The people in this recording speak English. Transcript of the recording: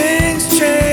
things change.